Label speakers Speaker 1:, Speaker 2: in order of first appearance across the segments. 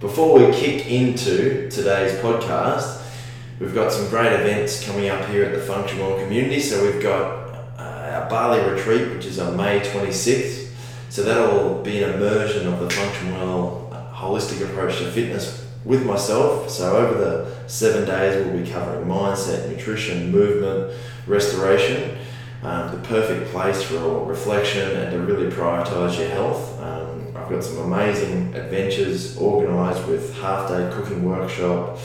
Speaker 1: Before we kick into today's podcast, we've got some great events coming up here at the Function Well community. So we've got uh, our Bali retreat, which is on May 26th. So that'll be an immersion of the Function Well holistic approach to fitness with myself. So over the seven days, we'll be covering mindset, nutrition, movement, restoration. Um, the perfect place for reflection and to really prioritize your health. Um, I've got some amazing adventures organised with half day cooking workshop,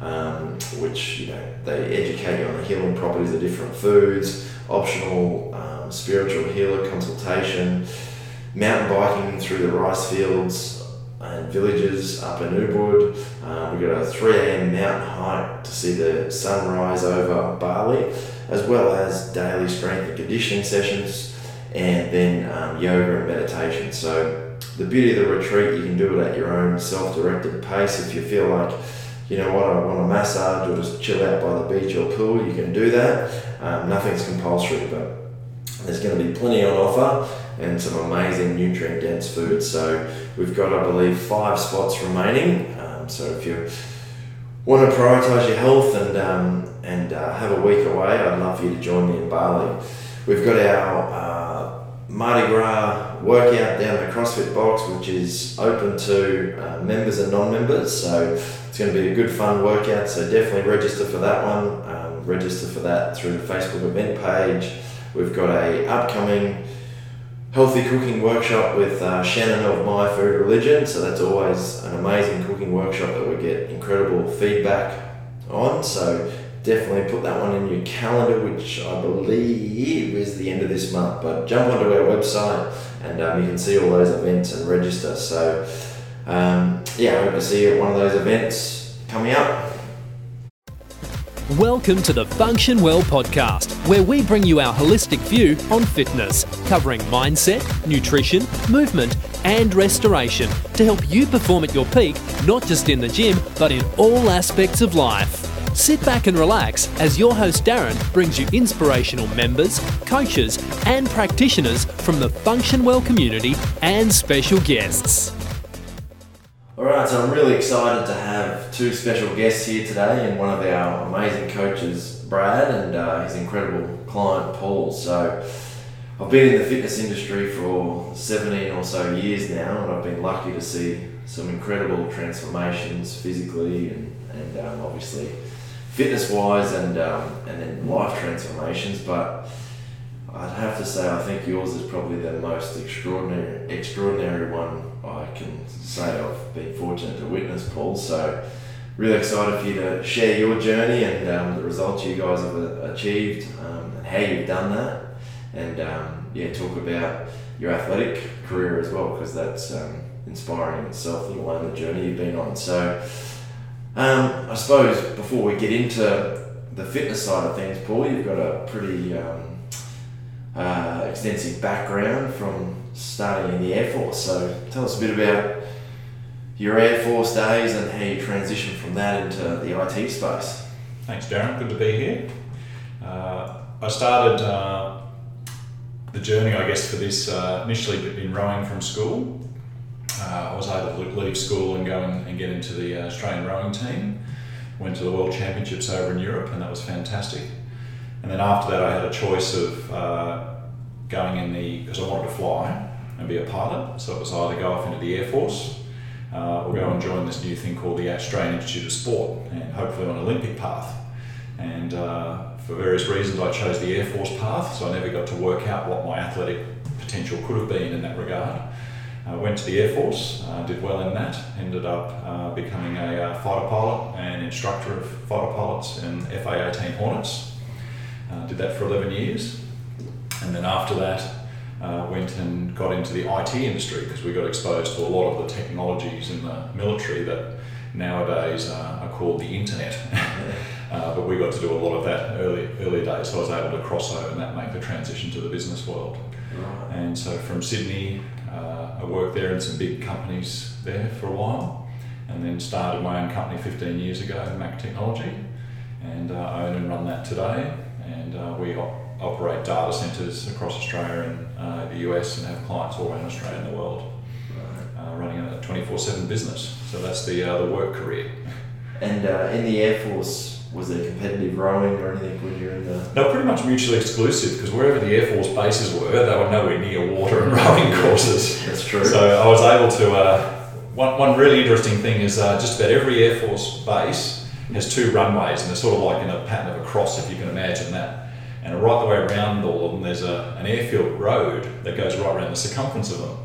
Speaker 1: um, which you know they educate you on the healing properties of different foods, optional um, spiritual healer consultation, mountain biking through the rice fields and villages up in Ubud. Um, we got a 3 a.m. mountain hike to see the sunrise over Bali, as well as daily strength and conditioning sessions, and then um, yoga and meditation. So the beauty of the retreat, you can do it at your own self-directed pace. If you feel like, you know what, I want a massage or just chill out by the beach or pool, you can do that. Um, nothing's compulsory, but there's going to be plenty on offer and some amazing nutrient dense food. So we've got, I believe, five spots remaining. Um, so if you want to prioritize your health and um, and uh, have a week away, I'd love for you to join me in Bali. We've got our uh, Mardi Gras workout down at the CrossFit box, which is open to uh, members and non-members. So it's going to be a good, fun workout. So definitely register for that one. Um, register for that through the Facebook event page. We've got a upcoming healthy cooking workshop with uh, Shannon of My Food Religion. So that's always an amazing cooking workshop that we get incredible feedback on. So definitely put that one in your calendar, which I believe is the end of this month. But jump onto our website and um, you can see all those events and register. So um, yeah, I hope to see you at one of those events coming up.
Speaker 2: Welcome to the Function Well podcast, where we bring you our holistic view on fitness, covering mindset, nutrition, movement, and restoration to help you perform at your peak, not just in the gym, but in all aspects of life. Sit back and relax as your host Darren brings you inspirational members, coaches, and practitioners from the Function Well community and special guests.
Speaker 1: All right, so I'm really excited to have two special guests here today, and one of our amazing coaches, Brad, and uh, his incredible client, Paul. So, I've been in the fitness industry for 17 or so years now, and I've been lucky to see some incredible transformations physically and, and um, obviously fitness wise, and um, and then life transformations. But I'd have to say, I think yours is probably the most extraordinary extraordinary one I can say I've been fortunate to witness, Paul. So, really excited for you to share your journey and um, the results you guys have achieved um, and how you've done that. And um, yeah, talk about your athletic career as well, because that's um, inspiring in itself, let alone the journey you've been on. So, um, I suppose before we get into the fitness side of things, Paul, you've got a pretty um, uh, extensive background from starting in the Air Force. So tell us a bit about your Air Force days and how you transitioned from that into the IT space.
Speaker 3: Thanks, Darren. Good to be here. Uh, I started uh, the journey, I guess, for this uh, initially in rowing from school. Uh, I was able to leave school and go and, and get into the Australian rowing team. Went to the World Championships over in Europe, and that was fantastic. And then after that, I had a choice of uh, going in the because I wanted to fly and be a pilot. So it was either go off into the Air Force uh, or go and join this new thing called the Australian Institute of Sport and hopefully on an Olympic path. And uh, for various reasons, I chose the Air Force path, so I never got to work out what my athletic potential could have been in that regard. I went to the Air Force, uh, did well in that, ended up uh, becoming a uh, fighter pilot and instructor of fighter pilots in FA 18 Hornets. Uh, did that for 11 years. And then after that, uh, went and got into the IT industry because we got exposed to a lot of the technologies in the military that nowadays uh, are called the internet. uh, but we got to do a lot of that early early days, so I was able to cross over and that make the transition to the business world. Right. And so from Sydney, uh, I worked there in some big companies there for a while, and then started my own company 15 years ago, Mac Technology, and uh, own and run that today. And uh, we operate data centres across Australia and uh, the US and have clients all around Australia and the world. Right. Uh, running a 24/7 business. So that's the uh, the work career.
Speaker 1: And uh, in the Air Force, was there competitive rowing or anything when you were in the?
Speaker 3: They were pretty much mutually exclusive because wherever the Air Force bases were, they were nowhere near water and rowing courses.
Speaker 1: That's true.
Speaker 3: So I was able to. Uh, one, one really interesting thing is uh, just about every Air Force base has two runways, and they're sort of like in a pattern of a cross, if you can imagine that. And right the way around all of them, there's a, an airfield road that goes right around the circumference of them.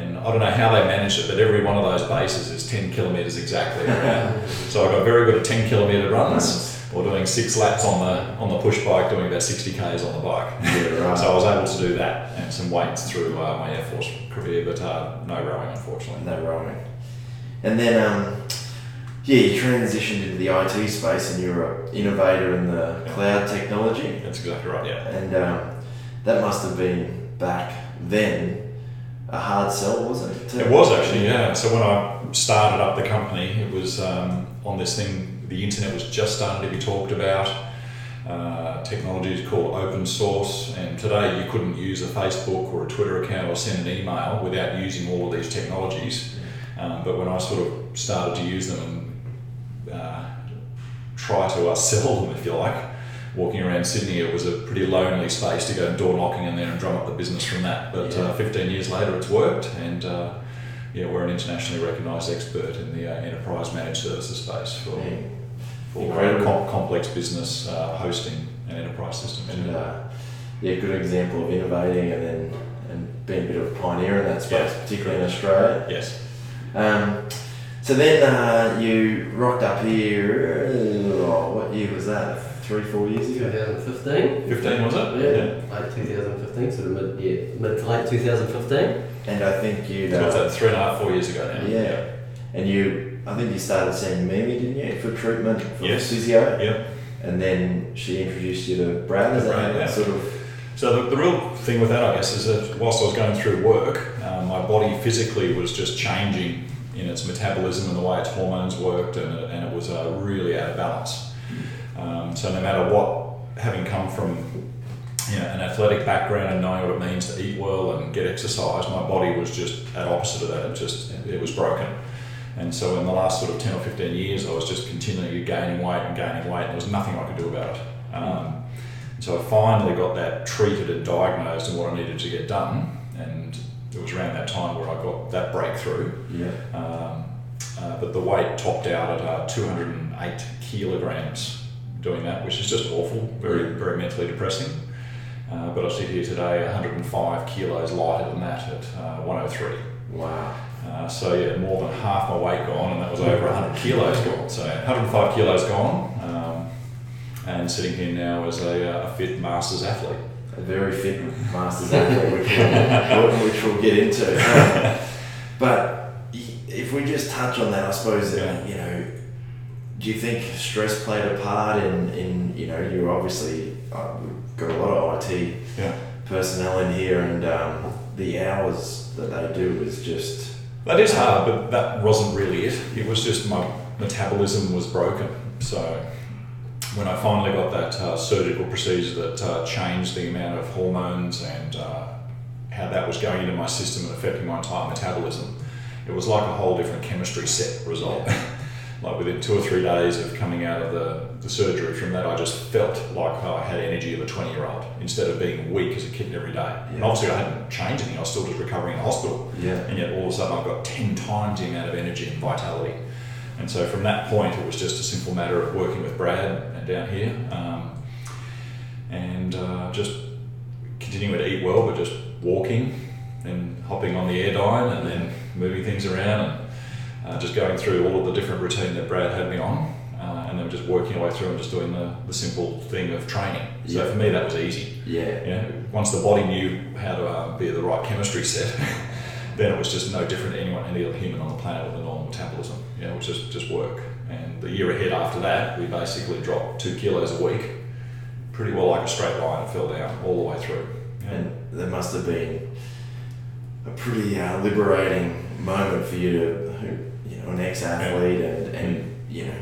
Speaker 3: And I don't know how they managed it, but every one of those bases is 10 kilometres exactly around. so I got very good at 10 kilometre runs or doing six laps on the on the push bike, doing about 60 k's on the bike.
Speaker 1: Yeah, right.
Speaker 3: So I was able to do that and some weights through uh, my Air Force career, but uh, no rowing, unfortunately.
Speaker 1: No rowing. And then, um, yeah, you transitioned into the IT space and you're an innovator in the cloud technology.
Speaker 3: That's exactly right, yeah.
Speaker 1: And um, that must have been back then a hard sell, wasn't it?
Speaker 3: It was actually, yeah. So when I started up the company, it was um, on this thing, the internet was just starting to be talked about. Uh, technology is called open source, and today you couldn't use a Facebook or a Twitter account or send an email without using all of these technologies. Um, but when I sort of started to use them and uh, try to uh, sell them, if you like, walking around Sydney, it was a pretty lonely space to go door knocking in there and drum up the business from that. But
Speaker 1: Yeah.
Speaker 3: uh, 15 years later, it's worked, and uh, yeah, we're an internationally recognised expert in the uh, enterprise managed services space for,
Speaker 1: Yeah.
Speaker 3: for com- complex business uh, hosting and enterprise systems.
Speaker 1: And uh, yeah, good example of innovating and then and being a bit of a pioneer in that space,
Speaker 3: Yeah.
Speaker 1: particularly in Australia.
Speaker 3: yes,
Speaker 1: Um, so then uh, you rocked up here. Oh, what year was that? Three, four years ago.
Speaker 4: 2015.
Speaker 3: 15 was it?
Speaker 4: Yeah, late 2015, sort of mid, yeah, mid to late 2015.
Speaker 1: And I think you'd.
Speaker 3: So what's
Speaker 1: Uh,
Speaker 3: that, three and a half, four years ago now?
Speaker 1: yeah. And you, I think you started seeing Mimi, didn't you, for treatment for
Speaker 3: Yes.
Speaker 1: physio?
Speaker 3: Yep.
Speaker 1: And then she introduced you to Brad. Is that
Speaker 3: Brad,
Speaker 1: how that
Speaker 3: yeah.
Speaker 1: sort of?
Speaker 3: So the, the real thing with that, I guess, is that whilst I was going through work, um, my body physically was just changing in its metabolism and the way its hormones worked, and it, and it was uh, really out of balance. Um, so no matter what, having come from you know, an athletic background and knowing what it means to eat well and get exercise, my body was just at opposite of that. It just it was broken. And so in the last sort of 10 or 15 years, I was just continually gaining weight and gaining weight, and there was nothing I could do about it. Um, so I finally got that treated and diagnosed and what I needed to get done. And it was around that time where I got that breakthrough.
Speaker 1: Yeah.
Speaker 3: Um, uh, but the weight topped out at uh, 208 kilograms doing that, which is just awful, very, very mentally depressing. Uh, but I sit here today 105 kilos lighter than that at uh, 103.
Speaker 1: Wow.
Speaker 3: Uh, so yeah, more than half my weight gone, and that was over 100 kilos gone. So 105 kilos gone, um, and sitting here now as a, uh, a fit masters athlete.
Speaker 1: A very fit masters athlete, which we'll, which we'll get into. But if we just touch on that, I suppose
Speaker 3: Yeah.
Speaker 1: that, you know, do you think stress played a part in, in you know, you're obviously uh, we've got a lot of IT
Speaker 3: Yeah.
Speaker 1: personnel in here, and um, the hours that they do is just
Speaker 3: That is hard, but that wasn't really it. It was just my metabolism was broken. So when I finally got that uh, surgical procedure that uh, changed the amount of hormones and uh, how that was going into my system and affecting my entire metabolism, it was like a whole different chemistry set result. Like within two or three days of coming out of the, the surgery from that, I just felt like I had energy of a 20 year old instead of being weak as a kid every day. And
Speaker 1: Yeah.
Speaker 3: obviously, I hadn't changed anything, I was still just recovering in the hospital
Speaker 1: yeah.
Speaker 3: and yet all of a sudden I've got 10 times the amount of energy and vitality. And so from that point, it was just a simple matter of working with Brad and down here um, and uh, just continuing to eat well, but just walking and hopping on the Airdyne and then moving things around and uh, just going through all of the different routine that Brad had me on. Uh, and then just working our way through and just doing the, the simple thing of training. So
Speaker 1: Yeah.
Speaker 3: for me, that was easy
Speaker 1: Yeah.
Speaker 3: you know, once the body knew how to uh, be the right chemistry set, then it was just no different to anyone, any other human on the planet with a normal metabolism. You know, it was just, just work. And the year ahead after that, we basically dropped two kilos a week, pretty well like a straight line. It fell down all the way through. Know.
Speaker 1: And there must have been a pretty uh, liberating moment for you to, who- you know, an ex-athlete and, and you know,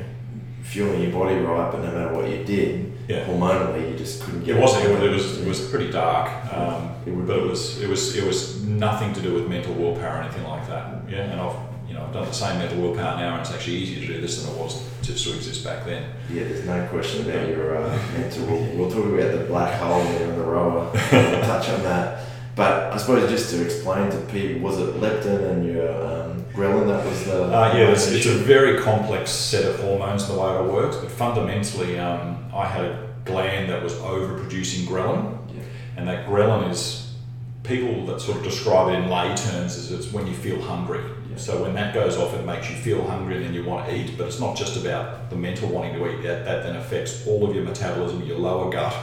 Speaker 1: fueling your body right, but no matter what you did,
Speaker 3: Yeah.
Speaker 1: hormonally, you just couldn't get
Speaker 3: It wasn't. It. It was, it was pretty dark, um,
Speaker 1: It would
Speaker 3: but it was. It was. It was nothing to do with mental willpower or anything like that. Yeah, and I've you know I've done the same mental willpower now, and it's actually easier to do this than it was just to exist back then.
Speaker 1: Yeah, there's no question about your uh, mental. We'll, we'll talk about the black hole there in the rower. We'll touch on that. But I suppose just to explain to people, was it leptin and your um, ghrelin that was the?
Speaker 3: Uh, yeah, it's, it's a very complex set of hormones the way it all works, but fundamentally, um, I had a gland that was overproducing ghrelin,
Speaker 1: Yeah.
Speaker 3: and that ghrelin is people that sort of describe it in lay terms as it's when you feel hungry.
Speaker 1: Yeah.
Speaker 3: So when that goes off, it makes you feel hungry and then you want to eat. But it's not just about the mental wanting to eat. That that then affects all of your metabolism, your lower gut,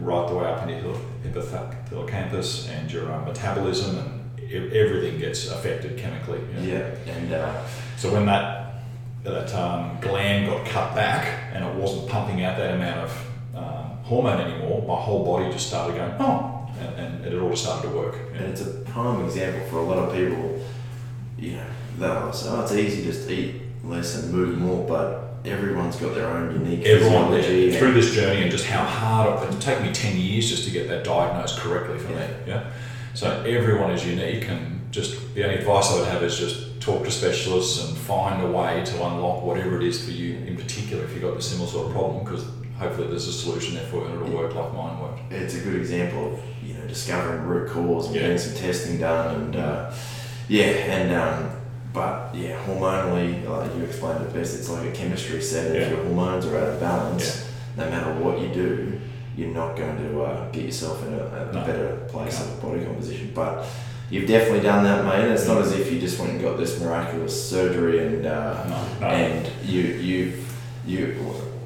Speaker 3: right the way up into hippocampus and your um, metabolism, and e- everything gets affected chemically. you know.
Speaker 1: Yeah, and uh,
Speaker 3: So when that that um, gland got cut back and it wasn't pumping out that amount of um, hormone anymore, my whole body just started going oh, and, and it all just started to work.
Speaker 1: and it's a prime example for a lot of people. You know, they'll say, "Oh, it's easy, just eat less and move more," but everyone's got their own unique
Speaker 3: Everyone
Speaker 1: physiology.
Speaker 3: through this journey and just how hard it, it took me ten years just to get that diagnosed correctly for me. Yeah. So everyone is unique, and just the only advice I would have is just talk to specialists and find a way to unlock whatever it is for you in particular if you've got a similar sort of problem because hopefully there's a solution there for you and it'll work like mine worked.
Speaker 1: it's a good example of you know discovering root cause and
Speaker 3: Yeah.
Speaker 1: getting some testing done and uh, yeah and um, but yeah hormonally like you explained it best it's like a chemistry set if
Speaker 3: Yeah.
Speaker 1: your hormones are out of balance no matter what you do you're not going to uh, get yourself in a, a
Speaker 3: No.
Speaker 1: better place of body composition but you've definitely done that mate it's not as if you just went and got this miraculous surgery and uh,
Speaker 3: No, no.
Speaker 1: and you you've you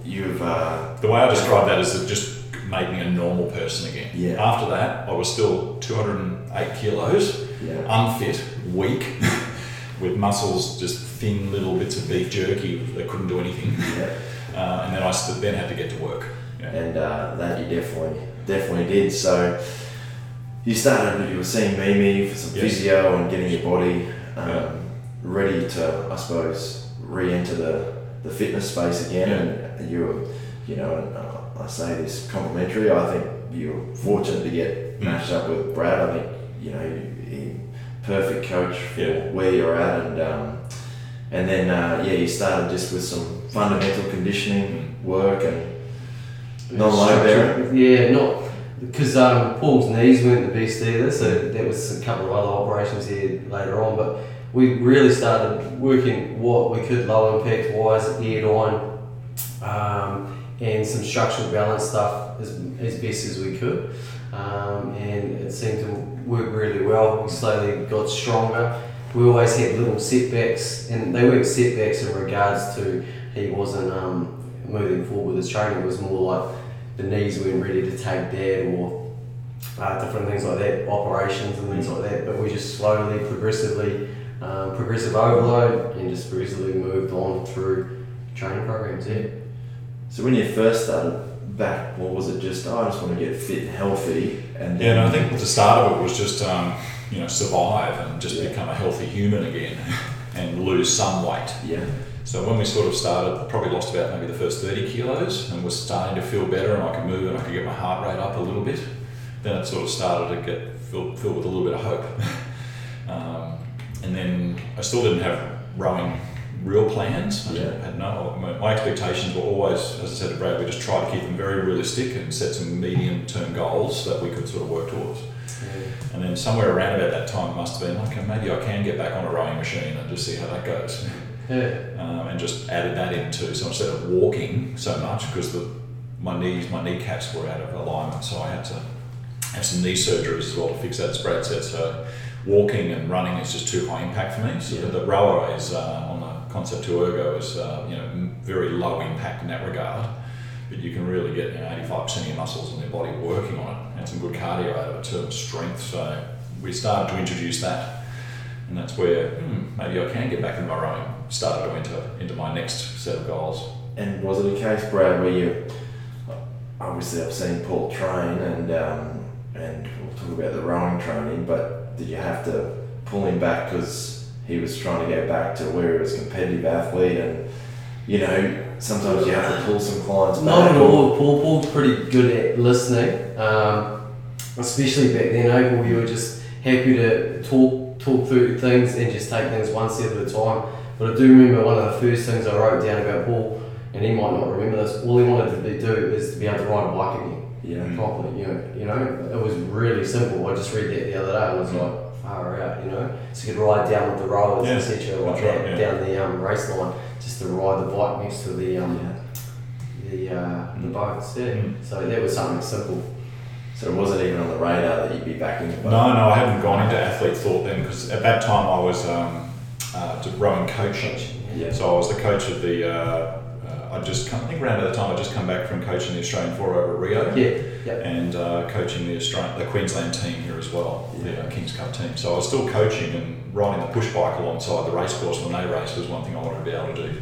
Speaker 1: you've uh,
Speaker 3: The way I describe that is it just made me a normal person again.
Speaker 1: Yeah.
Speaker 3: After that, I was still 208 kilos,
Speaker 1: yeah
Speaker 3: unfit, weak, with muscles just thin little bits of beef jerky that couldn't do anything.
Speaker 1: yeah
Speaker 3: Uh, and then I then had to get to work. Yeah.
Speaker 1: and uh, that you definitely definitely did. So you started, you were seeing Mimi for some
Speaker 3: Yes.
Speaker 1: physio and getting your body um,
Speaker 3: Yeah.
Speaker 1: ready to, I suppose, re-enter the, the fitness space again. And you were, you know, and, uh, I say this complimentary. I think you were fortunate to get
Speaker 3: Mm.
Speaker 1: matched up with Brad. I think you know, he perfect coach for
Speaker 3: Yeah.
Speaker 1: where you're at, and um, and then uh, yeah, you started just with some fundamental conditioning work and non-load bearing.
Speaker 4: Yeah, not because um, Paul's knees weren't the best either, so there was a couple of other operations here later on. But we really started working what we could low impact wise head on, um, and some structural balance stuff as, as best as we could. Um, and it seemed to work really well. We slowly got stronger. We always had little setbacks, and they weren't setbacks in regards to he wasn't um, moving forward with his training. It was more like the knees weren't ready to take that, or uh, different things like that, operations and things like that. But we just slowly, progressively, um, progressive overload, and just progressively moved on through training programs. Yeah.
Speaker 1: So when you first started back, what was it? Just oh, I just want to get fit and healthy, and
Speaker 3: Yeah, and I think the start of it was just um, you know survive and just
Speaker 1: Yeah.
Speaker 3: become a healthy human again and lose some weight.
Speaker 1: yeah,
Speaker 3: So when we sort of started, probably lost about maybe the first 30 kilos and was starting to feel better and I could move and I could get my heart rate up a little bit. Then it sort of started to get filled, filled with a little bit of hope. um, and then I still didn't have rowing real plans.
Speaker 1: Yeah.
Speaker 3: had no, my, my expectations were always, as I said to Brad, we just tried to keep them very realistic and set some medium term goals that we could sort of work towards. Yeah. And then somewhere around about that time, it must have been, okay, maybe I can get back on a rowing machine and just see how that goes
Speaker 4: Yeah.
Speaker 3: um, and just added that into. So instead of walking so much, because the my knees, my kneecaps were out of alignment, so I had to have some knee surgeries as well to fix that. As Brad said, so walking and running is just too high impact for me. So
Speaker 1: Yeah.
Speaker 3: the rower is uh, on the Concept2 ergo is uh, you know very low impact in that regard. But you can really get you know, 85% of your muscles in your body working on it and some good cardio out of it too, strength. So we started to introduce that and that's where hmm, maybe I can get back into my rowing. Started to enter into my next set of goals.
Speaker 1: And was it a case, Brad, where you obviously I've seen Paul train and um, and we'll talk about the rowing training, but did you have to pull him back because he was trying to go back to where he was a competitive athlete and you know, sometimes you have to pull some clients back.
Speaker 4: Not at all. Paul, Paul's pretty good at listening, um, especially back then. Eh, Paul, you were just happy to talk talk through things and just take things one step at a time. But I do remember one of the first things I wrote down about Paul, and he might not remember this. All he wanted to do is to be able to ride a bike again
Speaker 1: Yeah.
Speaker 4: properly. You know, you know, it was really simple. I just read that the other day. I was like, far out. You know, so you could ride down with the rowers,
Speaker 3: Yeah,
Speaker 4: etc. Like
Speaker 3: that's
Speaker 4: that,
Speaker 3: right, yeah.
Speaker 4: down the um, race line, just to ride the bike next to the um, the uh, the boats. Yeah.
Speaker 3: Mm.
Speaker 4: So that was something simple.
Speaker 1: So it wasn't even on the radar that you'd be backing the boat.
Speaker 3: No, no, I hadn't gone into athlete thought then because at that time I was um, uh, to rowing coaching.
Speaker 1: Yeah.
Speaker 3: So I was the coach of the. Uh, uh, I just come, I think around at the time I just come back from coaching the Australian four over at Rio.
Speaker 4: Yeah. Yeah.
Speaker 3: and uh, coaching the Australian, the Queensland team here as well, the uh, Kings Cup team. So I was still coaching and riding the push bike alongside the race course when they race was one thing I wanted to be able to do.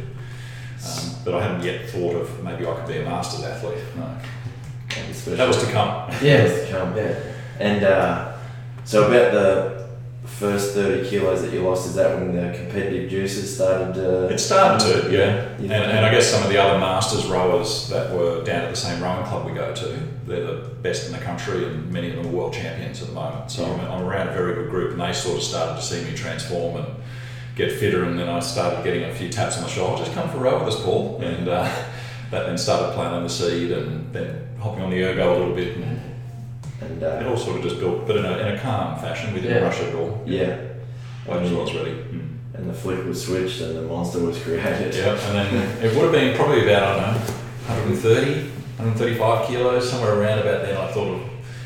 Speaker 3: Um, but I hadn't yet thought of maybe I could be a masters athlete. No, that was to come.
Speaker 4: Yeah.
Speaker 1: That's to come.
Speaker 4: Yeah.
Speaker 1: And uh, so about the first 30 kilos that you lost, is that when the competitive juices started to...
Speaker 3: It started to, yeah. And,
Speaker 1: Yeah.
Speaker 3: and I guess some of the other masters rowers that were down at the same rowing club we go to, they're the best in the country and many of them are world champions at the moment. So I'm, I'm around a very good group and they sort of started to see me transform and get fitter and then I started getting a few taps on the shoulder, just come for a row with us, Paul. And uh, that then started planting the seed and then hopping on the ergo a little bit and
Speaker 1: And
Speaker 3: it
Speaker 1: uh,
Speaker 3: all sort of just built, but in a, in a calm fashion. We didn't
Speaker 4: Yeah.
Speaker 3: rush it at all.
Speaker 1: yeah,
Speaker 3: I just was ready. Mm.
Speaker 1: and the flick was switched and the monster was created.
Speaker 3: Yeah, and then it would have been probably about, I don't know, 130, 135 kilos, somewhere around about then. I thought of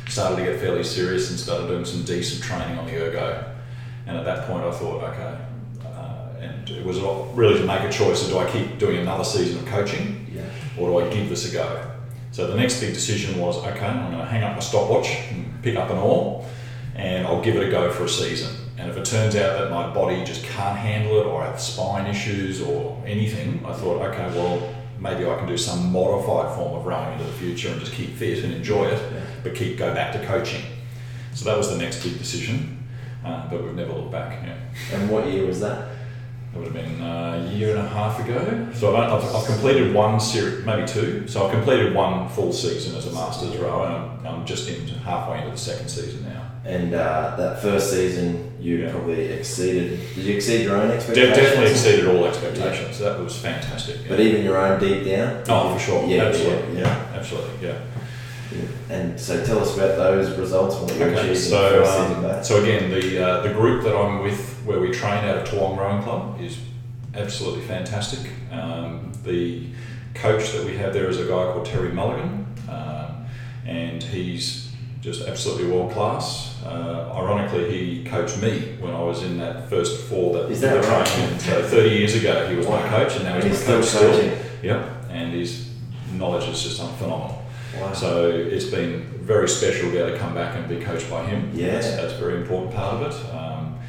Speaker 3: started to get fairly serious and started doing some decent training on the ergo. And at that point, I thought, okay, uh, and it was really to make a choice of do I keep doing another season of coaching
Speaker 1: Yeah.
Speaker 3: or do I give this a go? So the next big decision was, okay, I'm going to hang up my stopwatch and pick up an oar, and I'll give it a go for a season. And if it turns out that my body just can't handle it, or I have spine issues, or anything, I thought, okay, well, maybe I can do some modified form of rowing into the future and just keep fit and enjoy it,
Speaker 1: Yeah.
Speaker 3: but keep go back to coaching. So that was the next big decision, uh, but we've never looked back. Yeah.
Speaker 1: And what year was that?
Speaker 3: It would have been uh, a year and a half ago. So I've, I've, I've completed one series, maybe two. So I've completed one full season as a Masters rower, and I'm, I'm just in halfway into the second season now.
Speaker 1: And uh, that first season, you
Speaker 3: Yeah.
Speaker 1: probably exceeded. Did you exceed your own
Speaker 3: De-
Speaker 1: expectations?
Speaker 3: definitely exceeded all expectations. That was fantastic. yeah.
Speaker 1: But even your own deep down.
Speaker 3: oh, for sure.
Speaker 1: Yeah,
Speaker 3: absolutely.
Speaker 1: yeah,
Speaker 3: Yeah, absolutely. Yeah.
Speaker 1: yeah. And so tell us about those results what you
Speaker 3: Okay, so um,
Speaker 1: back.
Speaker 3: so again, the uh, the group that I'm with, where we train out of Toowong Rowing Club, is absolutely fantastic. Um, the coach that we have there is a guy called Terry Mulligan, um, and he's just absolutely world class. Uh, ironically, he coached me when I was in that first four that
Speaker 1: Is that right?
Speaker 3: in. So 30 years ago, he was my coach, and now
Speaker 1: And
Speaker 3: he's,
Speaker 1: he's
Speaker 3: my
Speaker 1: still
Speaker 3: coach
Speaker 1: coaching.
Speaker 3: Yep, and his knowledge is just phenomenal.
Speaker 1: Wow.
Speaker 3: So it's been very special to be able to come back and be coached by him.
Speaker 1: Yeah.
Speaker 3: That's, that's a very important part of it. Um,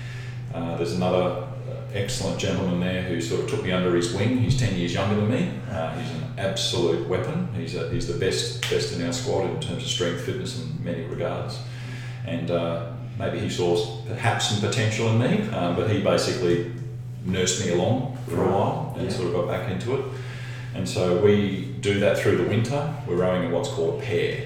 Speaker 3: uh, there's another uh, excellent gentleman there who sort of took me under his wing. He's 10 years younger than me. Uh, he's an absolute weapon. He's, a, he's the best, best in our squad in terms of strength, fitness, in many regards. And uh, maybe he saw perhaps some potential in me, um, but he basically nursed me along for a while and
Speaker 1: Yeah.
Speaker 3: sort of got back into it. And so we do that through the winter. We're rowing in what's called a pair,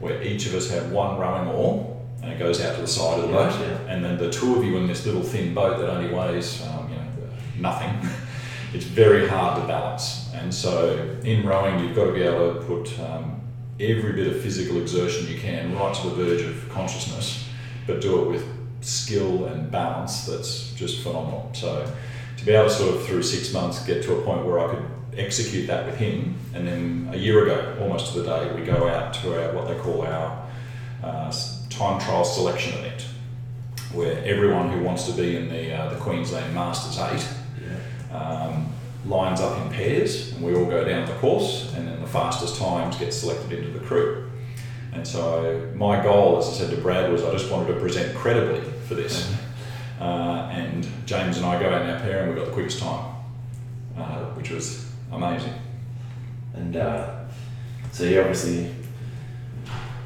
Speaker 3: where each of us have one rowing oar and it goes out to the side of the boat.
Speaker 1: Yeah.
Speaker 3: And then the two of you in this little thin boat that only weighs um, you know, nothing, it's very hard to balance. And so in rowing, you've got to be able to put um, every bit of physical exertion you can right to the verge of consciousness, but do it with skill and balance that's just phenomenal. So to be able to sort of through six months get to a point where I could execute that with him, and then a year ago, almost to the day, we go out to our what they call our uh, time trial selection event, where everyone who wants to be in the uh, the Queensland Masters Eight um, lines up in pairs, and we all go down the course, and then the fastest times get selected into the crew. And so my goal, as I said to Brad, was I just wanted to present credibly for this. Uh, and James and I go out in our pair, and we got the quickest time, uh, which was amazing.
Speaker 1: And uh, so you obviously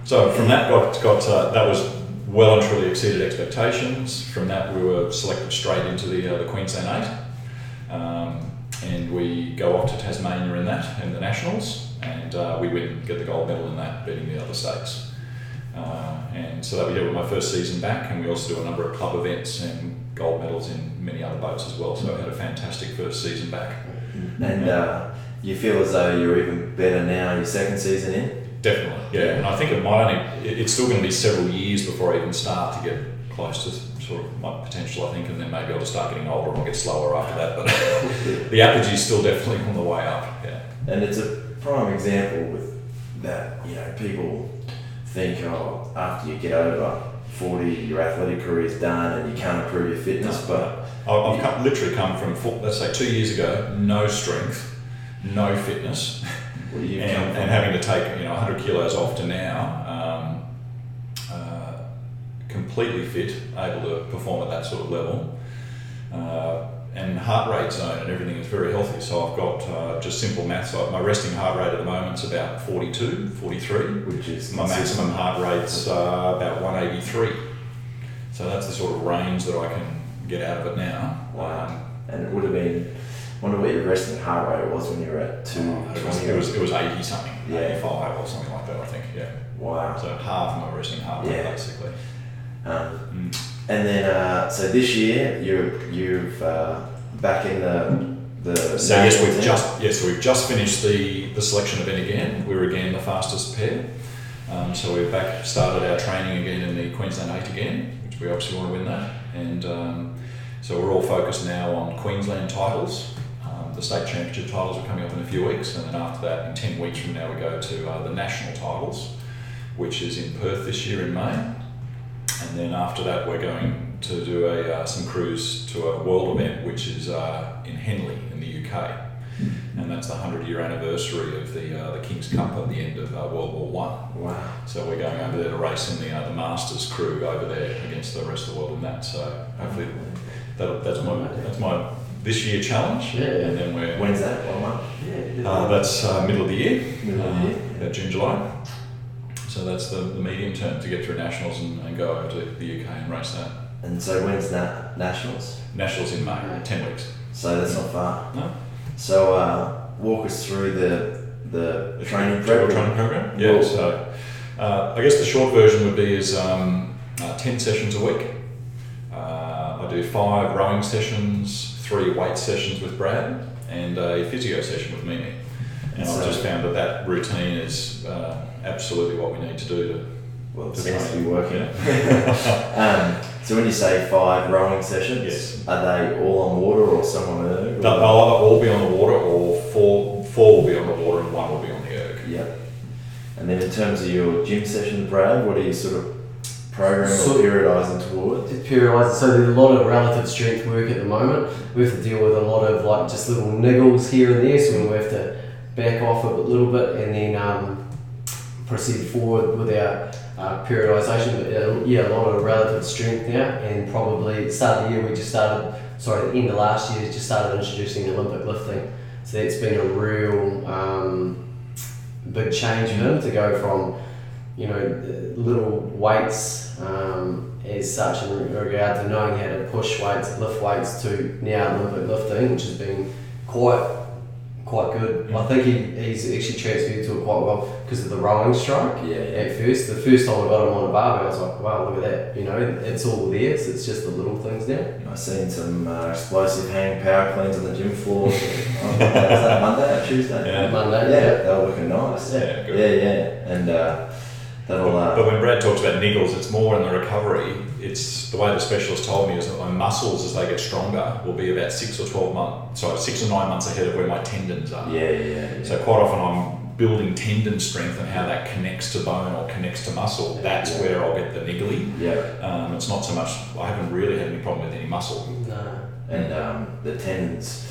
Speaker 3: So from that got got uh, that was well and truly exceeded expectations. From that we were selected straight into the uh, the Queensland Eight, um, and we go off to Tasmania in that in the nationals, and uh, we win, get the gold medal in that, beating the other states. Uh, and so that was yeah, my first season back, and we also do a number of club events and gold medals in many other boats as well. So I had a fantastic first season back.
Speaker 1: And uh, you feel as though you're even better now, your second season in?
Speaker 3: Definitely, yeah. And I think it might only, it's still going to be several years before I even start to get close to sort of my potential, I think, and then maybe I'll just start getting older and I'll get slower after that. But the apogee is still definitely on the way up, yeah.
Speaker 1: And it's a prime example with that, you know, people think, oh, after you get over 40, your athletic career is done and you can't improve your fitness, but
Speaker 3: I- I've come, literally come from, four, let's say, two years ago, no strength, no fitness, and, and having to take you know 100 kilos off to now, um, completely fit, able to perform at that sort of level, uh, and heart rate zone and everything is very healthy. So I've got uh, just simple maths. So my resting heart rate at the moment is about 42, 43.
Speaker 1: which is
Speaker 3: My maximum heart rate's uh, about 183. So that's the sort of range that I can get out of it now.
Speaker 1: Wow. And it would have been, I wonder what your resting heart rate was when you were at
Speaker 3: Um, it, was,
Speaker 1: 220.
Speaker 3: it, was, it was 80 something,
Speaker 1: Yeah.
Speaker 3: 85 or something like that, I think, yeah.
Speaker 1: Wow.
Speaker 3: So half my resting heart rate,
Speaker 1: Yeah.
Speaker 3: basically.
Speaker 1: Um,
Speaker 3: Mm.
Speaker 1: and then, uh, so this year, you, you've uh, back in the, the
Speaker 3: So yes, we've
Speaker 1: team?
Speaker 3: just yes, so we've just finished the, the selection event again. We were again the fastest pair. Um, so we've back started our training again in the Queensland Eight again, which we obviously want to win that. And um, so we're all focused now on Queensland titles. Um, the state championship titles are coming up in a few weeks, and then after that, in ten weeks from now, we go to uh, the national titles, which is in Perth this year in May. And then after that, we're going to do a uh, some cruise to a world event, which is uh, in Henley in the UK, and that's the hundred year anniversary of the uh, the King's Cup at the end of uh, World War One.
Speaker 1: Wow.
Speaker 3: So we're going over there to race in the uh, the Masters crew over there against the rest of the world in that. So hopefully that, that's my that's my this year challenge.
Speaker 4: Yeah.
Speaker 3: And then we're
Speaker 1: When's that? One month?
Speaker 4: Yeah,
Speaker 3: uh, that's uh, middle of the year.
Speaker 1: Middle of the year.
Speaker 3: About June, July. So that's the, the medium term to get through nationals and, and go over to the UK and race that.
Speaker 1: And so when's that nationals?
Speaker 3: Nationals in May, ten weeks.
Speaker 1: So that's not far.
Speaker 3: No,
Speaker 1: So uh, walk us through the the training program.
Speaker 3: training program. Yeah.
Speaker 1: Well-
Speaker 3: So uh, I guess the short version would be is um, uh, ten sessions a week. Uh, I do five rowing sessions, three weight sessions with Brad, and a physio session with Mimi. And
Speaker 1: So-
Speaker 3: I've just found that that routine is uh, absolutely what we need to do to.
Speaker 1: Well, it
Speaker 3: to
Speaker 1: seems to be working.
Speaker 3: Yeah.
Speaker 1: um, so when you say five rowing sessions,
Speaker 3: Yes.
Speaker 1: are they all on water or some on erg? or-
Speaker 3: They'll they'll either all be on the water, or four four will be on the water, and one will be on the erg.
Speaker 1: Yep. And then in terms of your gym sessions, Brad, what are you sort of programming
Speaker 4: So-
Speaker 1: or periodising towards?
Speaker 4: It's periodised. So there's a lot of relative strength work at the moment. We have to deal with a lot of like just little niggles here and there, so we have to back off a little bit and then um, proceed forward with our uh, periodisation. But uh, yeah, a lot of relative strength now, and probably start of the year we just started. Sorry, the end of last year just started introducing Olympic lifting. So that's been a real um, big change for him to go from you know, little weights um, as such in regard to knowing how to push weights, lift weights to now Olympic lifting, which has been quite quite good. I think he, he's actually transferred to it quite well because of the rowing strike.
Speaker 1: Yeah, yeah.
Speaker 4: At first, the first time I got him on a barbell, I was like, wow, look at that. You know, it's all there. So it's just the little things now.
Speaker 1: I've seen some uh, explosive hang power cleans on the gym floor. on, was that Monday or Tuesday?
Speaker 3: Yeah.
Speaker 4: Monday,
Speaker 1: Yeah,
Speaker 4: yeah.
Speaker 1: they were looking nice.
Speaker 3: Yeah, good.
Speaker 1: Yeah, yeah. And uh, that'll. Uh,
Speaker 3: But when Brad talks about niggles, it's more in the recovery. It's the way the specialist told me is that my muscles, as they get stronger, will be about six or twelve months, sorry, six or nine months ahead of where my tendons are.
Speaker 1: yeah, yeah, yeah.
Speaker 3: So quite often I'm building tendon strength and how that connects to bone or connects to muscle. That's
Speaker 1: Yeah.
Speaker 3: where I'll get the niggly.
Speaker 1: yeah.
Speaker 3: Um, it's not so much. I haven't really had any problem with any muscle.
Speaker 4: No.
Speaker 1: and um, the tendons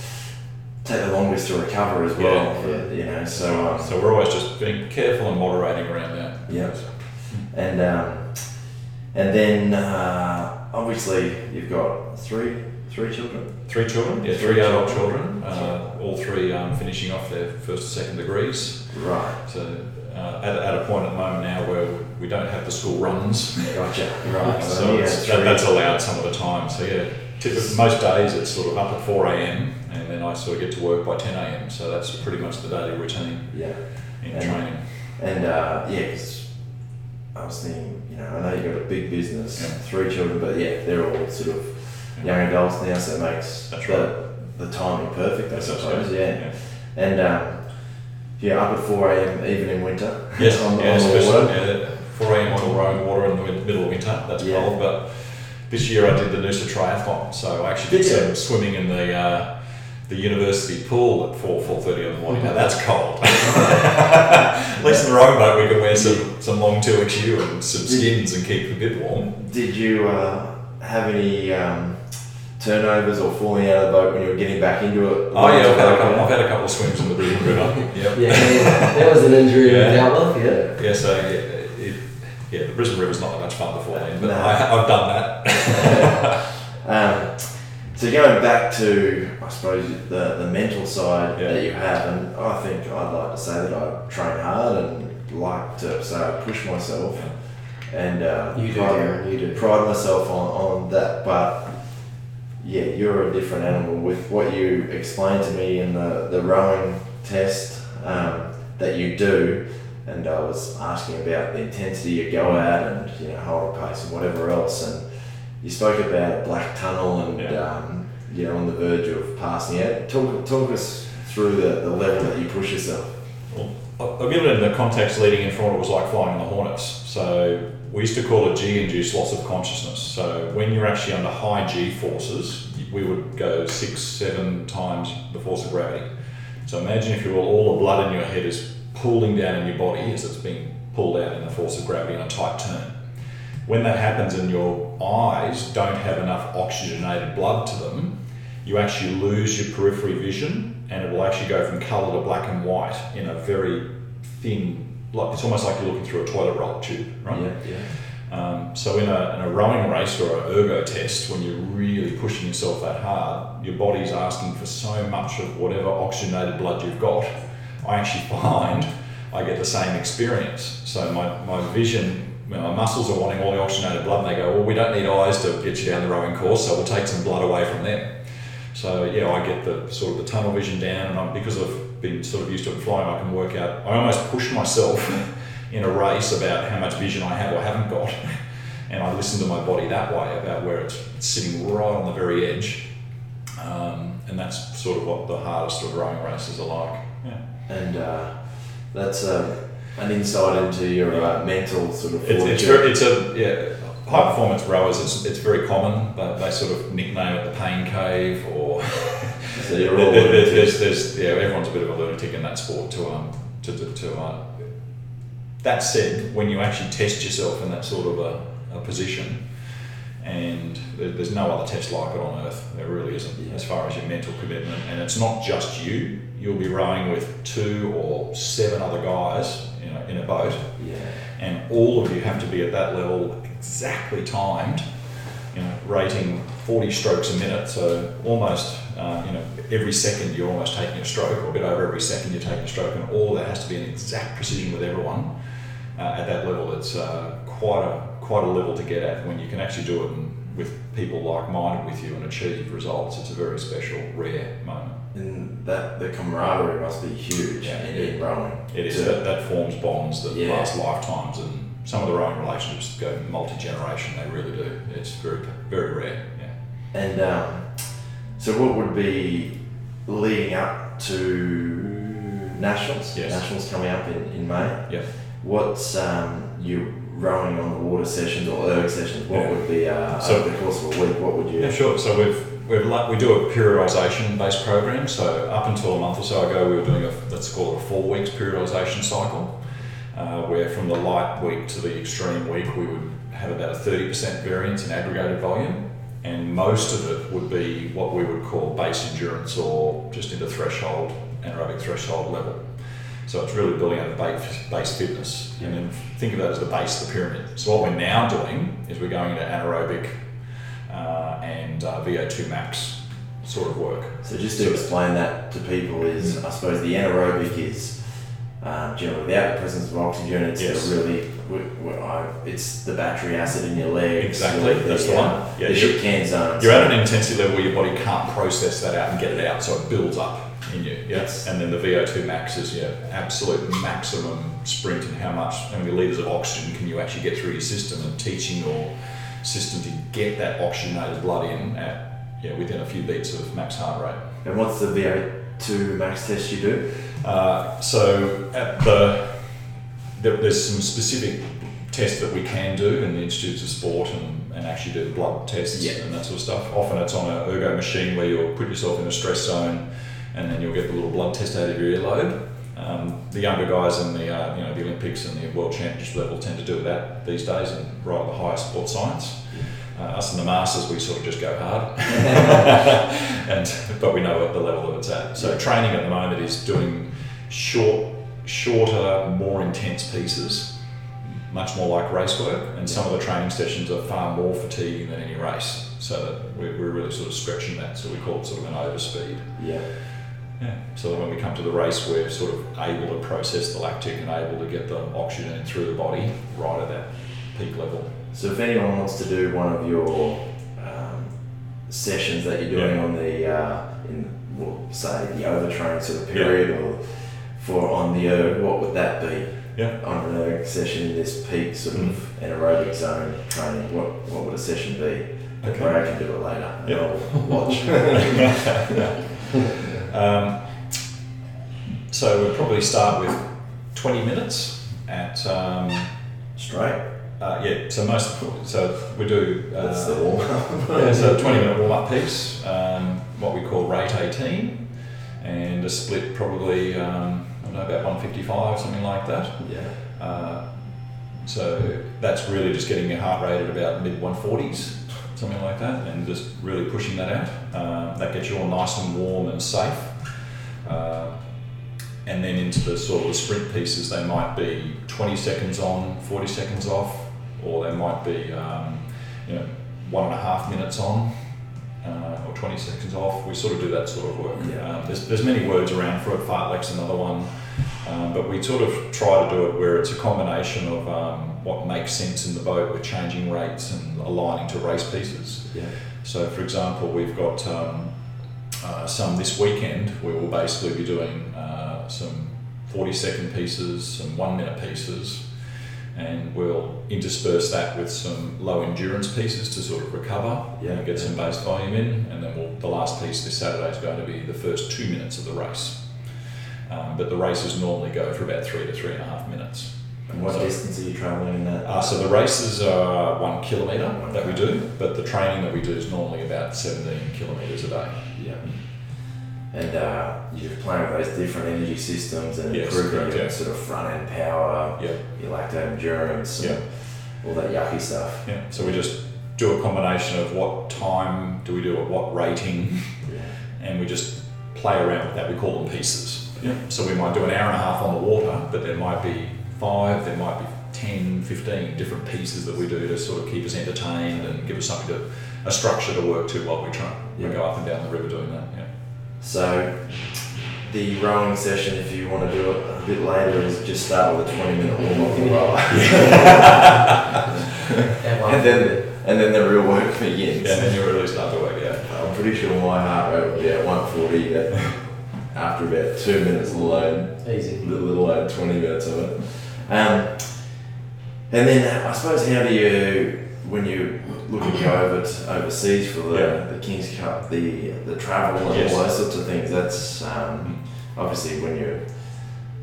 Speaker 1: take the longest to recover as well.
Speaker 3: Yeah,
Speaker 1: for- You know, so um,
Speaker 3: So we're always just being careful and moderating around that.
Speaker 1: yeah, and um, and then uh, obviously you've got three three children.
Speaker 3: Three children, yeah,
Speaker 1: Three
Speaker 3: three adult
Speaker 1: children.
Speaker 3: children, uh, all three um, finishing off their first and second degrees.
Speaker 1: Right,
Speaker 3: So uh, at, at a point at the moment now where we don't have the school runs,
Speaker 1: gotcha. Right,
Speaker 3: so
Speaker 1: yeah,
Speaker 3: it's, that, that's allowed some of the time. So yeah, most days it's sort of up at 4 a.m. and then I sort of get to work by 10 a.m. So that's pretty much the daily routine
Speaker 1: Yeah.
Speaker 3: in
Speaker 1: And-
Speaker 3: training.
Speaker 1: And uh, yeah, 'cause I was thinking, you know, I know you've got a big business,
Speaker 3: Yeah.
Speaker 1: three children, but yeah, they're all sort of young adults now, so it makes
Speaker 3: That's
Speaker 1: the,
Speaker 3: right.
Speaker 1: the timing perfect, I
Speaker 3: That's
Speaker 1: suppose.
Speaker 3: it,
Speaker 1: Yeah. And um, yeah, up at 4 a.m. even in winter.
Speaker 3: Yes,
Speaker 1: on,
Speaker 3: yeah,
Speaker 1: on the water.
Speaker 3: yeah, 4 a.m. on the road water in the middle of winter. That's
Speaker 1: Yeah.
Speaker 3: cold, but this year I did the Noosa Triathlon, so I actually did some swimming in the uh, the university pool at 4 4:30 in the morning. Now that's cold. at least in the rowing boat we can wear some some long 2XU and some skins and keep a bit warm.
Speaker 1: Did you uh, have any um, turnovers or falling out of the boat when you were getting back into it?
Speaker 3: Oh yeah, I've had a couple. I've had a couple of swims in the Brisbane River. Yep.
Speaker 4: Yeah, that was an injury
Speaker 3: Yeah.
Speaker 4: to dealt with. Yeah.
Speaker 3: Yeah, so yeah, yeah, the Brisbane River's not that much fun before then, but
Speaker 1: No.
Speaker 3: I, I've done that.
Speaker 1: Um, so going back to, I suppose, the, the mental side
Speaker 3: Yeah.
Speaker 1: that you have, and I think I'd like to say that I train hard and like to say I push myself, and uh,
Speaker 4: You do,
Speaker 1: pride,
Speaker 4: Darren, you do.
Speaker 1: pride myself on, on that. But yeah, you're a different animal with what you explained to me in the, the rowing test um, that you do. And I was asking about the intensity you go at and you know hold a pace and whatever else. And you spoke about Black Tunnel and
Speaker 3: Yeah.
Speaker 1: um, you know on the verge of passing out. Talk talk us through the, the level that you push yourself.
Speaker 3: Well, I'll give it in the context leading in from what it was like flying the Hornets. So we used to call it G-induced loss of consciousness. So when you're actually under high G forces, we would go six, seven times the force of gravity. So imagine if you were all the blood in your head is pooling down in your body as it's being pulled out in the force of gravity on a tight turn. When that happens and your eyes don't have enough oxygenated blood to them, you actually lose your periphery vision and it will actually go from colour to black and white in a very thin, like it's almost like you're looking through a toilet roll tube, right?
Speaker 1: Yeah, yeah.
Speaker 3: Um, so in a, in a rowing race or an ergo test, when you're really pushing yourself that hard, your body's asking for so much of whatever oxygenated blood you've got. I actually find I get the same experience. So my, my vision, my muscles are wanting all the oxygenated blood, and they go, well, we don't need eyes to get you down the rowing course, so we'll take some blood away from them. So yeah, I get the sort of the tunnel vision down, and I'm, because I've been sort of used to it flying, I can work out. I almost push myself in a race about how much vision I have or haven't got, and I listen to my body that way about where it's sitting right on the very edge, um, and that's sort of what the hardest of rowing races are like.
Speaker 1: And uh, that's um, an insight into your uh, mental sort of
Speaker 3: It's, it's, very, it's a yeah, high performance rowers. It's, it's very common, but they sort of nickname it the pain cave or.
Speaker 1: So you're all
Speaker 3: There- there- there's, there's, yeah, everyone's a bit of a lunatic in that sport. To um, to to, to uh, that said, when you actually test yourself in that sort of a, a position, and there's no other test like it on earth. There really isn't,
Speaker 1: Yeah.
Speaker 3: as far as your mental commitment. And it's not just you. You'll be rowing with two or seven other guys, you know, in a boat
Speaker 1: yeah.
Speaker 3: and all of you have to be at that level exactly timed you know rating 40 strokes a minute so almost uh, you know every second you're almost taking a stroke or a bit over every second you're taking a stroke and all that has to be in exact precision with everyone uh, at that level it's uh, quite a quite a level to get at when you can actually do it and with people like-minded with you and achieve results it's a very special rare moment
Speaker 1: And that the camaraderie must be huge
Speaker 3: Yeah.
Speaker 1: in, in rowing.
Speaker 3: It is that, that forms bonds that
Speaker 1: Yeah.
Speaker 3: last lifetimes, and some of the rowing relationships go multi generation. They really do. It's very very rare. Yeah.
Speaker 1: And um, so, what would be leading up to nationals?
Speaker 3: Yes.
Speaker 1: Nationals coming up in, in May.
Speaker 3: Yeah.
Speaker 1: What's um, you rowing on the water sessions or erg sessions? What
Speaker 3: Yeah.
Speaker 1: would be uh,
Speaker 3: So-
Speaker 1: over the course of a week? What would you?
Speaker 3: Yeah, sure. So we've we've we do a periodisation based program. So up until a month or so ago, we were doing a let's call it a four weeks periodisation cycle, uh, where from the light week to the extreme week, we would have about a thirty percent variance in aggregated volume, and most of it would be what we would call base endurance or just into threshold anaerobic threshold level. So it's really building out the base, fitness, and then think of that as the base of the pyramid. So what we're now doing is we're going into anaerobic uh, and uh, VO2 max sort of work.
Speaker 1: So just to explain that to people is, I suppose the anaerobic is um, generally without the presence of oxygen, it's
Speaker 3: Yes.
Speaker 1: really w- w- I- it's the battery acid in your legs.
Speaker 3: Exactly,
Speaker 1: or
Speaker 3: that's the one. Yeah,
Speaker 1: the
Speaker 3: you-
Speaker 1: can zone.
Speaker 3: You're
Speaker 1: so-
Speaker 3: at an intensity level where your body can't process that out and get it out, so it builds up in you. Yeah?
Speaker 1: Yes.
Speaker 3: And then the VO2 max is your absolute maximum sprint and how much, how many litres of oxygen can you actually get through your system and teaching your system to get that oxygenated blood in at yeah, within a few beats of max heart rate.
Speaker 1: And what's the VO2 max test you do?
Speaker 3: Uh, so at the there, there's some specific tests that we can do in the Institutes of Sport and, and actually do the blood tests
Speaker 1: Yeah.
Speaker 3: and that sort of stuff. Often it's on an ergo machine where you'll put yourself in a stress zone and then you'll get the little blood test out of your earlobe. Um, the younger guys in the uh, you know the Olympics and the World Championship level tend to do that these days and right at the highest sports science. Uh, us in the masters, we sort of just go hard, and but we know what the level that it's at. So training at the moment is doing short, shorter, more intense pieces, much more like race work. And some of the training sessions are far more fatiguing than any race. So that we're, we're really sort of stretching that. So we call it sort of an overspeed.
Speaker 1: Yeah.
Speaker 3: Yeah. So that when we come to the race, we're sort of able to process the lactic and able to get the oxygen through the body right at that peak level.
Speaker 1: So if anyone wants to do one of your um, sessions that you're doing
Speaker 3: Yeah.
Speaker 1: on the uh, in well, say the overtrain sort of
Speaker 3: Yeah.
Speaker 1: period or for on the erg, what would that be?
Speaker 3: Yeah.
Speaker 1: On an erg session in this peak sort
Speaker 3: Mm.
Speaker 1: of anaerobic zone training, what what would a session be?
Speaker 3: Okay.
Speaker 1: Brad can do it later.
Speaker 3: Yeah.
Speaker 1: I'll watch.
Speaker 3: Um, so we'll probably start with 20 minutes at, um,
Speaker 1: Straight.
Speaker 3: uh, yeah, so most, so we do, uh,
Speaker 1: That's the warm up.
Speaker 3: yeah, so 20 minute warm up piece, um, what we call rate 18, and a split probably, um, I don't know, about 155, something like that.
Speaker 1: yeah.
Speaker 3: Uh, so that's really just getting your heart rate at about mid 140s, something like that, and just really pushing that out. Um, that gets you all nice and warm and safe. Uh, and then into the sort of the sprint pieces, they might be 20 seconds on, 40 seconds off, or they might be, um, you know, one and a half minutes on. Uh, or 20 seconds off. We sort of do that sort of work.
Speaker 1: Yeah.
Speaker 3: Um, there's, there's many words around for it. Fartlek's another one. Um, but we sort of try to do it where it's a combination of um, what makes sense in the boat with changing rates and aligning to race pieces.
Speaker 1: Yeah.
Speaker 3: So, for example, we've got um, uh, some this weekend where we'll basically be doing uh, some 40 second pieces, some one minute pieces, and we'll intersperse that with some low endurance pieces to sort of recover
Speaker 1: Yeah.
Speaker 3: and get some base volume in. And then we'll, the last piece this Saturday is going to be the first two minutes of the race. Um, but the races normally go for about three to three and a half minutes.
Speaker 1: And what
Speaker 3: So-
Speaker 1: distance are you travelling in that?
Speaker 3: Uh, so the races are one kilometre that we do, but the training that we do is normally about 17 kilometres a day.
Speaker 1: Yeah. And uh, you're playing with those different energy systems and
Speaker 3: Yes,
Speaker 1: improving
Speaker 3: correct,
Speaker 1: your
Speaker 3: yeah.
Speaker 1: sort of front end power,
Speaker 3: Yeah,
Speaker 1: your lactate endurance, and all that yucky stuff.
Speaker 3: yeah. So we just do a combination of what time do we do it, what rating,
Speaker 1: Yeah.
Speaker 3: and we just play around with that. We call them pieces. Yeah. So we might do an hour and a half on the water, but there might be five, there might be 10, 15 different pieces that we do to sort of keep us entertained and give us something to, a structure to work to while we try we
Speaker 1: Yeah.
Speaker 3: go up and down the river doing that. Yeah.
Speaker 1: So the rowing session, if you want to do it a bit later, is just start with a 20 minute warm up and row. and then and then the real work begins.
Speaker 3: Yeah, and then you really start to work out.
Speaker 1: I'm pretty sure my heart rate would be at 140 at- after about two minutes alone.
Speaker 4: Easy.
Speaker 1: a little, little over 20 minutes of it. Um, and then I suppose how do you, when you look at go over to overseas for the,
Speaker 3: Yeah.
Speaker 1: the King's Cup, the the travel and
Speaker 3: Yes.
Speaker 1: all those sorts of things, that's um, obviously when you're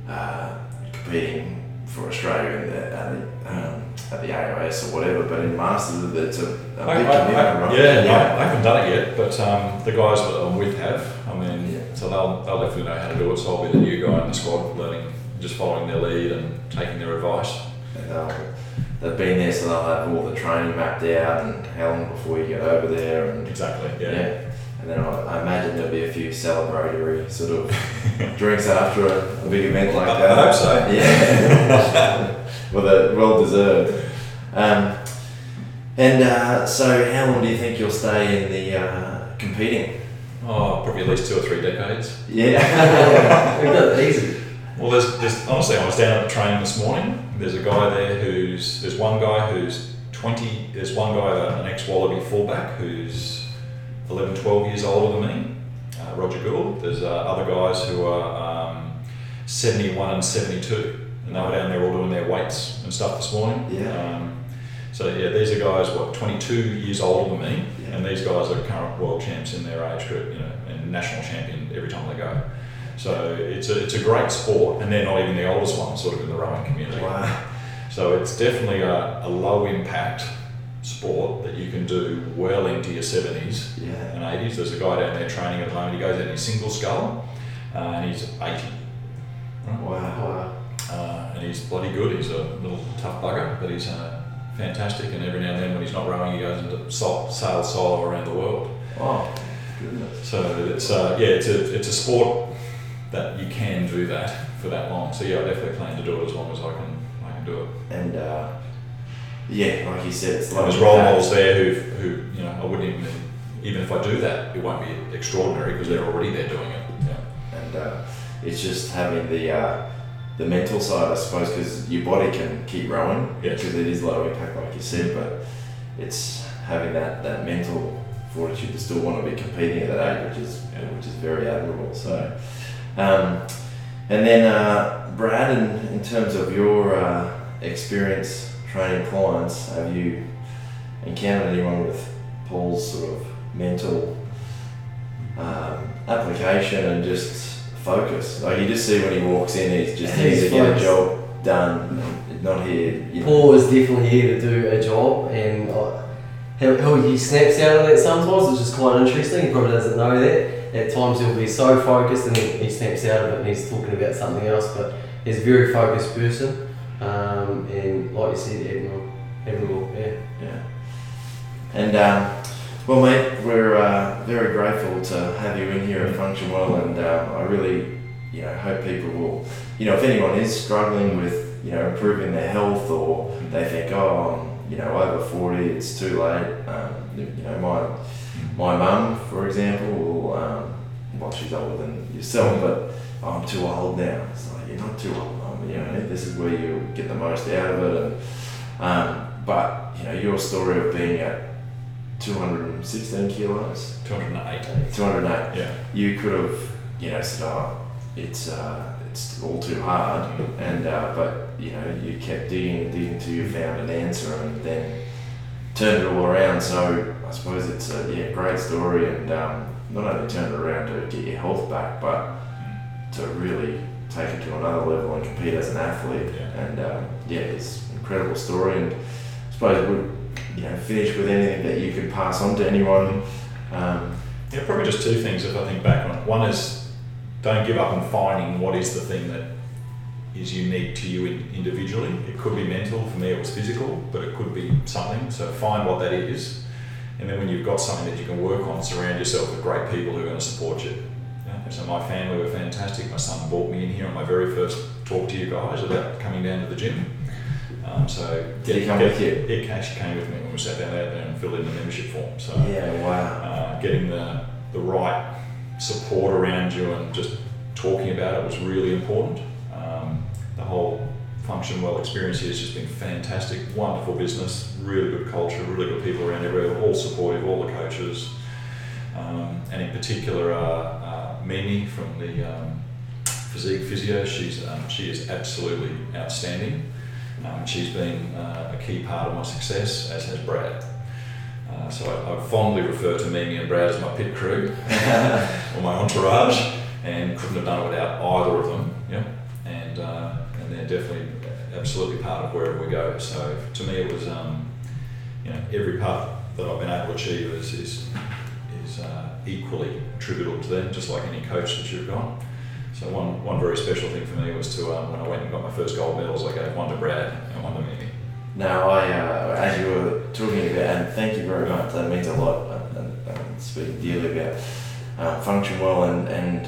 Speaker 1: uh, competing for Australia in the, at, the, um, at the AIS or whatever, but in Masters it's a, a big
Speaker 3: I, I,
Speaker 1: commitment, right?
Speaker 3: yeah, I, I haven't done it yet, but um, the guys that I'm with have. I mean,
Speaker 1: Yeah.
Speaker 3: So they'll, they'll definitely know how to do it. So I'll be the new guy in the squad, learning, just following their lead and taking their advice.
Speaker 1: And they'll, they've been there, so they'll have all the training mapped out and how long before you get over there and
Speaker 3: Exactly.
Speaker 1: Yeah.
Speaker 3: Yeah.
Speaker 1: And then I, I imagine there'll be a few celebratory sort of drinks after a, a big event like
Speaker 3: I-
Speaker 1: that.
Speaker 3: I hope so.
Speaker 1: Yeah. well, they're well deserved. Um, and uh, so, how long do you think you'll stay in the uh, competing?
Speaker 3: Oh, probably at least two or three decades.
Speaker 1: Yeah.
Speaker 4: We've got easy.
Speaker 3: Well, Well, there's, there's honestly, I was down at the train this morning. There's a guy there who's there's one guy who's 20. There's one guy, an ex-Wallaby fullback, who's 11, 12 years older than me, uh, Roger Gould. There's uh, other guys who are um, 71 and 72, and they were down there all doing their weights and stuff this morning.
Speaker 1: Yeah.
Speaker 3: Um, so yeah, these are guys what 22 years older than me,
Speaker 1: Yeah.
Speaker 3: And these guys are current world champs in their age group, you know, and national champion every time they go. So it's a, it's a great sport, and they're not even the oldest ones, sort of in the rowing community.
Speaker 1: Wow.
Speaker 3: So it's definitely a, a low impact sport that you can do well into your 70s
Speaker 1: Yeah.
Speaker 3: and 80s. There's a guy down there training at the moment. He goes out in his single scull, uh, and he's 80. Right?
Speaker 1: Wow.
Speaker 4: Wow.
Speaker 3: Uh, and he's bloody good. He's a little tough bugger, but he's uh, fantastic. And every now and then, when he's not rowing, he goes into sol- sail solo around the world.
Speaker 1: Oh, goodness.
Speaker 3: So it's uh, yeah, it's a it's a sport that you can do that for that long. So yeah, I definitely plan to do it as long as I can I can do it.
Speaker 1: And uh, yeah, like you said, it's like
Speaker 3: there's role models there who who you know I wouldn't even even if I do that, it won't be extraordinary because they're already there doing it. Yeah.
Speaker 1: and uh, it's just having the uh, the mental side, I suppose, because your body can keep rowing
Speaker 3: Yes.
Speaker 1: because it is low impact, like you said, but it's having that, that mental fortitude to still want to be competing at that age, which is
Speaker 3: Yeah.
Speaker 1: which is very admirable. So, um, and then uh, Brad, in, in terms of your uh, experience training clients, have you encountered anyone with Paul's sort of mental um, application and just focus. Like you just see when he walks in, he's just here
Speaker 4: He's
Speaker 1: to get a job done, not here. You know.
Speaker 4: Paul is definitely here to do a job, and uh, how, how he snaps out of that sometimes, which is quite interesting. He probably doesn't know that. At times he'll be so focused and then he snaps out of it and he's talking about something else, but he's a very focused person. Um, and like you said, admirable, admirable, yeah.
Speaker 1: Yeah. And um, well, mate, we're uh, very grateful to have you in here at Function Well, and uh, I really, you know, hope people will, you know, if anyone is struggling with, you know, improving their health or they think, oh, I'm, you know, over forty, it's too late. Um, you know, my my mum, for example, will, um, well, she's older than yourself, but oh, I'm too old now. It's like you're not too old, mum. You know, this is where you get the most out of it, and um, but you know, your story of being at 216 kilos,
Speaker 3: 208.
Speaker 1: 208,
Speaker 3: Yeah.
Speaker 1: you could have, you know, said, oh, it's uh, it's all too hard, and uh, but you know, you kept digging and digging until you found an answer, and then turned it all around. So I suppose it's a yeah, great story, and um, not only turned it around to get your health back, but to really take it to another level and compete as an athlete.
Speaker 3: Yeah.
Speaker 1: And um, yeah, it's an incredible story. And I suppose we you know finish with anything that you could pass on to anyone. Um,
Speaker 3: Yeah, probably just two things if I think back on it. One is don't give up on finding what is the thing that is unique to you individually. It could be mental, for me it was physical, but it could be something. So find what that is. And then when you've got something that you can work on, surround yourself with great people who are going to support you. Yeah, So my family were fantastic. My son brought me in here on my very first talk to you guys about coming down to the gym. Um, so
Speaker 1: Did he come with you?
Speaker 3: He actually came with me when we sat down out there and filled in the membership form. So
Speaker 1: yeah, wow.
Speaker 3: uh, getting the, the right support around you and just talking about it was really important. Um, the whole Function Well experience here has just been fantastic. Wonderful business, really good culture, really good people around everywhere, all supportive, all the coaches. Um, and in particular, uh, uh, Mimi from the um, Physique Physio, she's, um, she is absolutely outstanding. Um, she's been uh, a key part of my success, as has Brad. Uh, so I, I fondly refer to Mimi and Brad as my pit crew or my entourage, and couldn't have done it without either of them. Yeah, and uh, and they're definitely absolutely part of wherever we go. So to me, it was um, you know every part that I've been able to achieve is is, is uh, equally attributable to them, just like any coach that you've got. So one, one very special thing for me was to um, when I went and got my first gold medals, I gave one to Brad and one to Mimi.
Speaker 1: Now, I, uh, as you were talking about, and thank you very much, that means a lot, uh, and, and speaking dearly about uh, Function Well and, and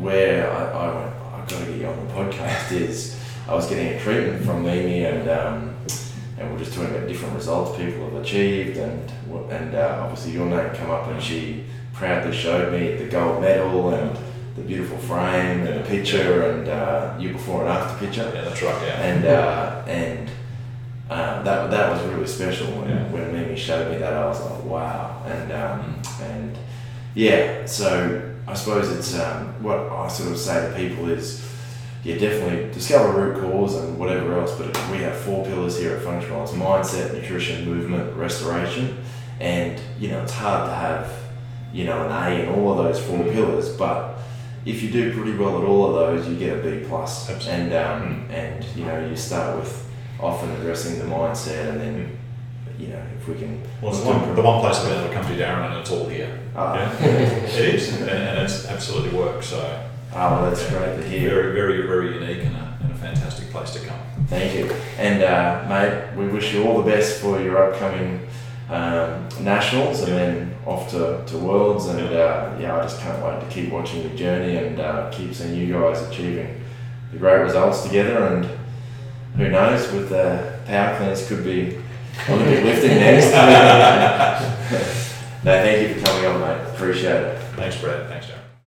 Speaker 1: where I, I went, I've got to get you on the podcast is I was getting a treatment from Mimi and um, and we're just talking about different results people have achieved and and uh, obviously your name came up and she proudly showed me the gold medal and the beautiful frame and the picture and uh, you before and after picture.
Speaker 3: Yeah, that's right. Yeah.
Speaker 1: And uh, and uh, that that was really special when,
Speaker 3: Yeah.
Speaker 1: when Mimi showed me that. I was like, wow. And um, and yeah, so I suppose it's um, what I sort of say to people is. Yeah, definitely discover root cause and whatever else. But we have four pillars here at Function Well: it's mindset, nutrition, movement, restoration. And you know, it's hard to have you know an A in all of those four pillars. But if you do pretty well at all of those, you get a B plus.
Speaker 3: Absolutely.
Speaker 1: And um, and you know, you start with often addressing the mindset, and then you know, if we can.
Speaker 3: Well, it's the one, the one place I've been able to come to Darren and it's all here.
Speaker 1: Ah.
Speaker 3: Yeah, it is, and, and it's absolutely works. So
Speaker 1: Oh, well, that's great to hear.
Speaker 3: very, very, very unique and a, and a fantastic place to come.
Speaker 1: Thank you. And uh, mate, we wish you all the best for your upcoming um, nationals and
Speaker 3: Yeah.
Speaker 1: then off to, to worlds. And uh, yeah, I just can't wait to keep watching your journey and uh, keep seeing you guys achieving the great results together. And who knows, with the power cleans, could be Olympic lifting next. no, thank you for coming on, mate. Appreciate it.
Speaker 3: Thanks, Brad. Thanks, Darren.